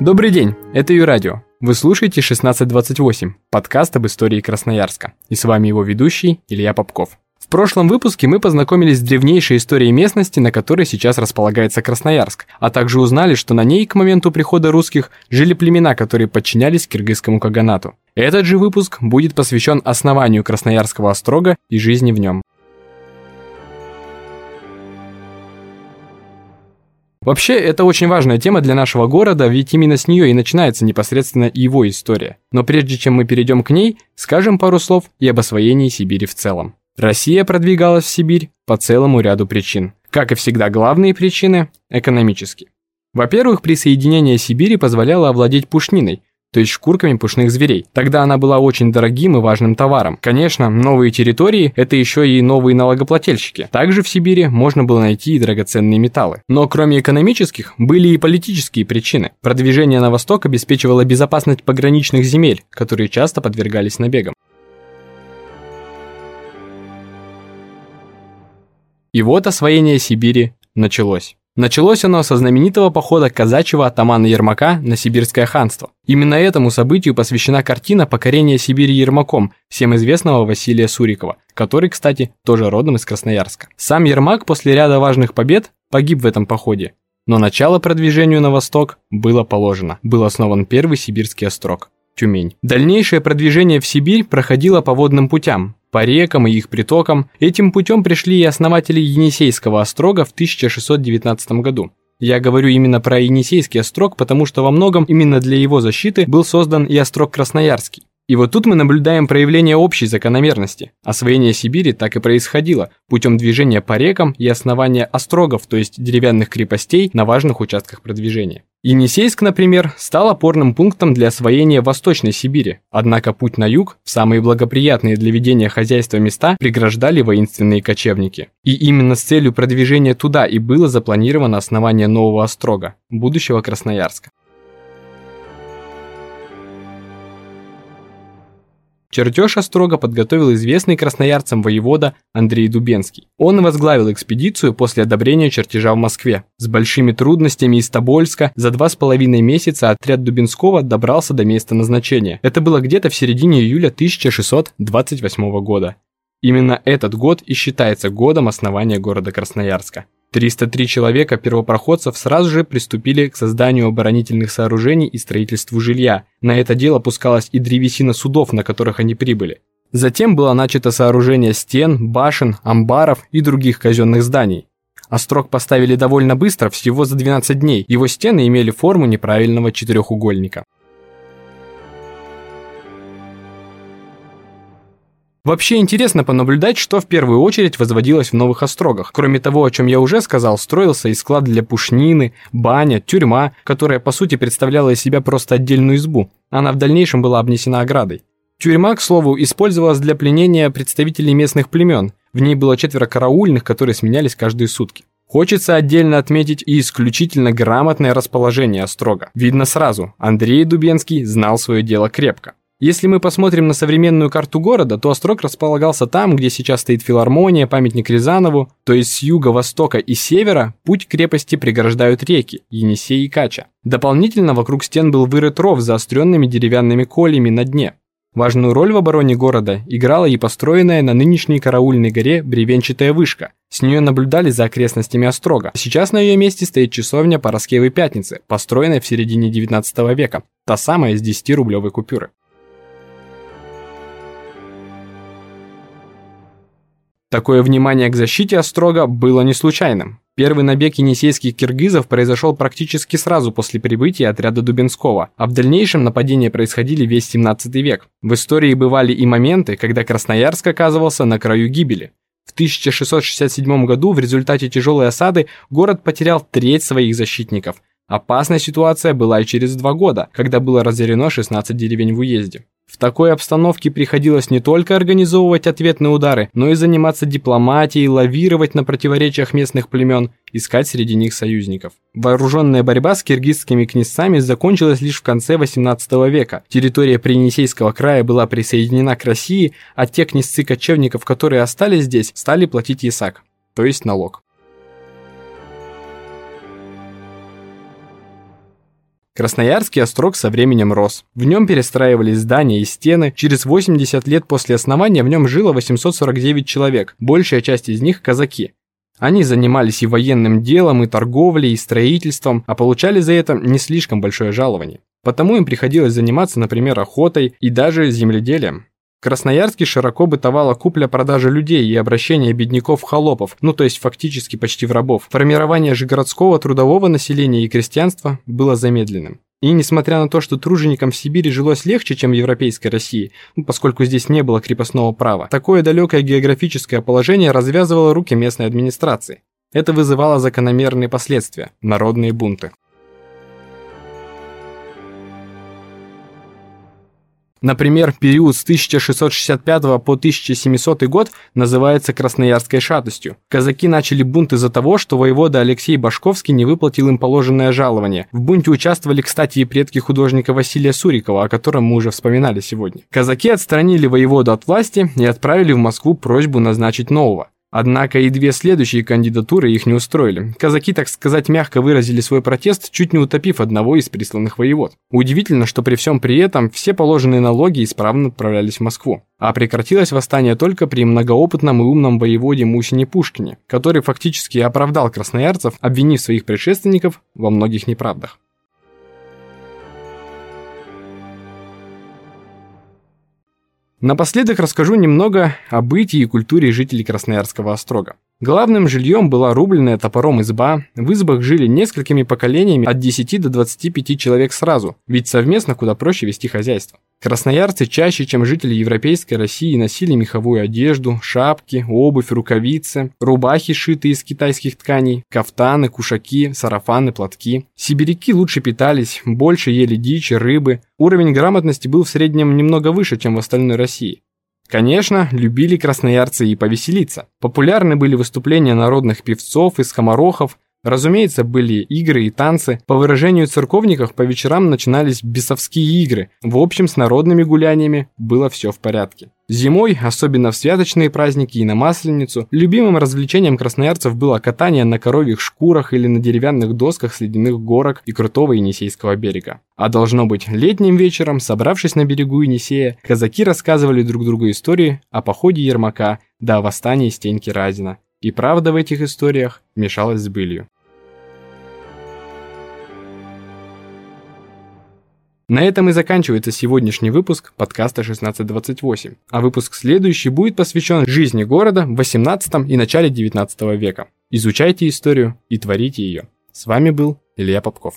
Добрый день, это Юрадио. Вы слушаете 1628, подкаст об истории Красноярска. И с вами его ведущий Илья Попков. В прошлом выпуске мы познакомились с древнейшей историей местности, на которой сейчас располагается Красноярск, а также узнали, что на ней к моменту прихода русских жили племена, которые подчинялись киргизскому каганату. Этот же выпуск будет посвящен основанию Красноярского острога и жизни в нем. Вообще, это очень важная тема для нашего города, ведь именно с нее и начинается непосредственно его история. Но прежде чем мы перейдем к ней, скажем пару слов и об освоении Сибири в целом. Россия продвигалась в Сибирь по целому ряду причин. Как и всегда, главные причины – экономические. Во-первых, присоединение Сибири позволяло овладеть пушниной, то есть шкурками пушных зверей. Тогда она была очень дорогим и важным товаром. Конечно, новые территории – это еще и новые налогоплательщики. Также в Сибири можно было найти и драгоценные металлы. Но кроме экономических, были и политические причины. Продвижение на восток обеспечивало безопасность пограничных земель, которые часто подвергались набегам. И вот освоение Сибири началось. Началось оно со знаменитого похода казачьего атамана Ермака на Сибирское ханство. Именно этому событию посвящена картина «Покорение Сибири Ермаком» всем известного Василия Сурикова, который, кстати, тоже родом из Красноярска. Сам Ермак после ряда важных побед погиб в этом походе, но начало продвижению на восток было положено. Был основан первый сибирский острог – Тюмень. Дальнейшее продвижение в Сибирь проходило по водным путям, по рекам и их притокам. Этим путем пришли и основатели Енисейского острога в 1619 году. Я говорю именно про Енисейский острог, потому что во многом именно для его защиты был создан и острог Красноярский. И вот тут мы наблюдаем проявление общей закономерности. Освоение Сибири так и происходило путем движения по рекам и основания острогов, то есть деревянных крепостей на важных участках продвижения. Енисейск, например, стал опорным пунктом для освоения Восточной Сибири, однако путь на юг, в самые благоприятные для ведения хозяйства места, преграждали воинственные кочевники. И именно с целью продвижения туда и было запланировано основание нового острога, будущего Красноярска. Чертеж Острога подготовил известный красноярцам воевода Андрей Дубенский. Он возглавил экспедицию после одобрения чертежа в Москве. С большими трудностями из Тобольска за два с половиной месяца отряд Дубенского добрался до места назначения. Это было где-то в середине июля 1628 года. Именно этот год и считается годом основания города Красноярска. 303 человека первопроходцев сразу же приступили к созданию оборонительных сооружений и строительству жилья. На это дело пускалась и древесина судов, на которых они прибыли. Затем было начато сооружение стен, башен, амбаров и других казенных зданий. Острог поставили довольно быстро, всего за 12 дней. Его стены имели форму неправильного четырехугольника. Вообще интересно понаблюдать, что в первую очередь возводилось в новых острогах. Кроме того, о чем я уже сказал, строился и склад для пушнины, баня, тюрьма, которая по сути представляла из себя просто отдельную избу. Она в дальнейшем была обнесена оградой. Тюрьма, к слову, использовалась для пленения представителей местных племен. В ней было четверо караульных, которые сменялись каждые сутки. Хочется отдельно отметить и исключительно грамотное расположение острога. Видно сразу, Андрей Дубенский знал свое дело крепко. Если мы посмотрим на современную карту города, то Острог располагался там, где сейчас стоит филармония, памятник Рязанову, то есть с юга, востока и севера путь к крепости преграждают реки Енисей и Кача. Дополнительно вокруг стен был вырыт ров с заостренными деревянными колями на дне. Важную роль в обороне города играла и построенная на нынешней караульной горе бревенчатая вышка. С нее наблюдали за окрестностями Острога. Сейчас на ее месте стоит часовня Пороскевой Пятницы, построенная в середине 19 века. Та самая с 10-рублевой купюры. Такое внимание к защите Острога было не случайным. Первый набег енисейских киргизов произошел практически сразу после прибытия отряда Дубинского, а в дальнейшем нападения происходили весь 17 век. В истории бывали и моменты, когда Красноярск оказывался на краю гибели. В 1667 году в результате тяжелой осады город потерял треть своих защитников. Опасная ситуация была и через два года, когда было разорено 16 деревень в уезде. В такой обстановке приходилось не только организовывать ответные удары, но и заниматься дипломатией, лавировать на противоречиях местных племен, искать среди них союзников. Вооруженная борьба с киргизскими князцами закончилась лишь в конце 18 века. Территория Принесейского края была присоединена к России, а те князцы кочевников, которые остались здесь, стали платить ясак, то есть налог. Красноярский острог со временем рос. В нем перестраивались здания и стены. Через 80 лет после основания в нем жило 849 человек, большая часть из них – казаки. Они занимались и военным делом, и торговлей, и строительством, а получали за это не слишком большое жалование. Потому им приходилось заниматься, например, охотой и даже земледелием. В Красноярске широко бытовала купля-продажа людей и обращение бедняков в холопов, ну то есть фактически почти в рабов. Формирование же городского трудового населения и крестьянства было замедленным. И несмотря на то, что труженикам в Сибири жилось легче, чем в европейской России, ну, поскольку здесь не было крепостного права, такое далекое географическое положение развязывало руки местной администрации. Это вызывало закономерные последствия – народные бунты. Например, период с 1665 по 1700 год называется Красноярской шатостью. Казаки начали бунт из-за того, что воевода Алексей Башковский не выплатил им положенное жалование. В бунте участвовали, кстати, и предки художника Василия Сурикова, о котором мы уже вспоминали сегодня. Казаки отстранили воеводу от власти и отправили в Москву просьбу назначить нового. Однако и две следующие кандидатуры их не устроили. Казаки, так сказать, мягко выразили свой протест, чуть не утопив одного из присланных воевод. Удивительно, что при всем при этом все положенные налоги исправно отправлялись в Москву. А прекратилось восстание только при многоопытном и умном воеводе Мусине Пушкине, который фактически оправдал красноярцев, обвинив своих предшественников во многих неправдах. Напоследок расскажу немного о бытии и культуре жителей Красноярского острога. Главным жильем была рубленная топором изба, в избах жили несколькими поколениями от 10 до 25 человек сразу, ведь совместно куда проще вести хозяйство. Красноярцы чаще, чем жители Европейской России, носили меховую одежду, шапки, обувь, рукавицы, рубахи, шитые из китайских тканей, кафтаны, кушаки, сарафаны, платки. Сибиряки лучше питались, больше ели дичи, рыбы. Уровень грамотности был в среднем немного выше, чем в остальной России. Конечно, любили красноярцы и повеселиться. Популярны были выступления народных певцов и скоморохов, Разумеется, были игры и танцы. По выражению церковников, по вечерам начинались бесовские игры. В общем, с народными гуляниями было все в порядке. Зимой, особенно в святочные праздники и на Масленицу, любимым развлечением красноярцев было катание на коровьих шкурах или на деревянных досках с ледяных горок и крутого Енисейского берега. А должно быть, летним вечером, собравшись на берегу Енисея, казаки рассказывали друг другу истории о походе Ермака да о восстании Стеньки Разина. И правда в этих историях мешалась с былью. На этом и заканчивается сегодняшний выпуск подкаста 1628, а выпуск следующий будет посвящен жизни города в 18 и начале 19 века. Изучайте историю и творите ее. С вами был Илья Попков.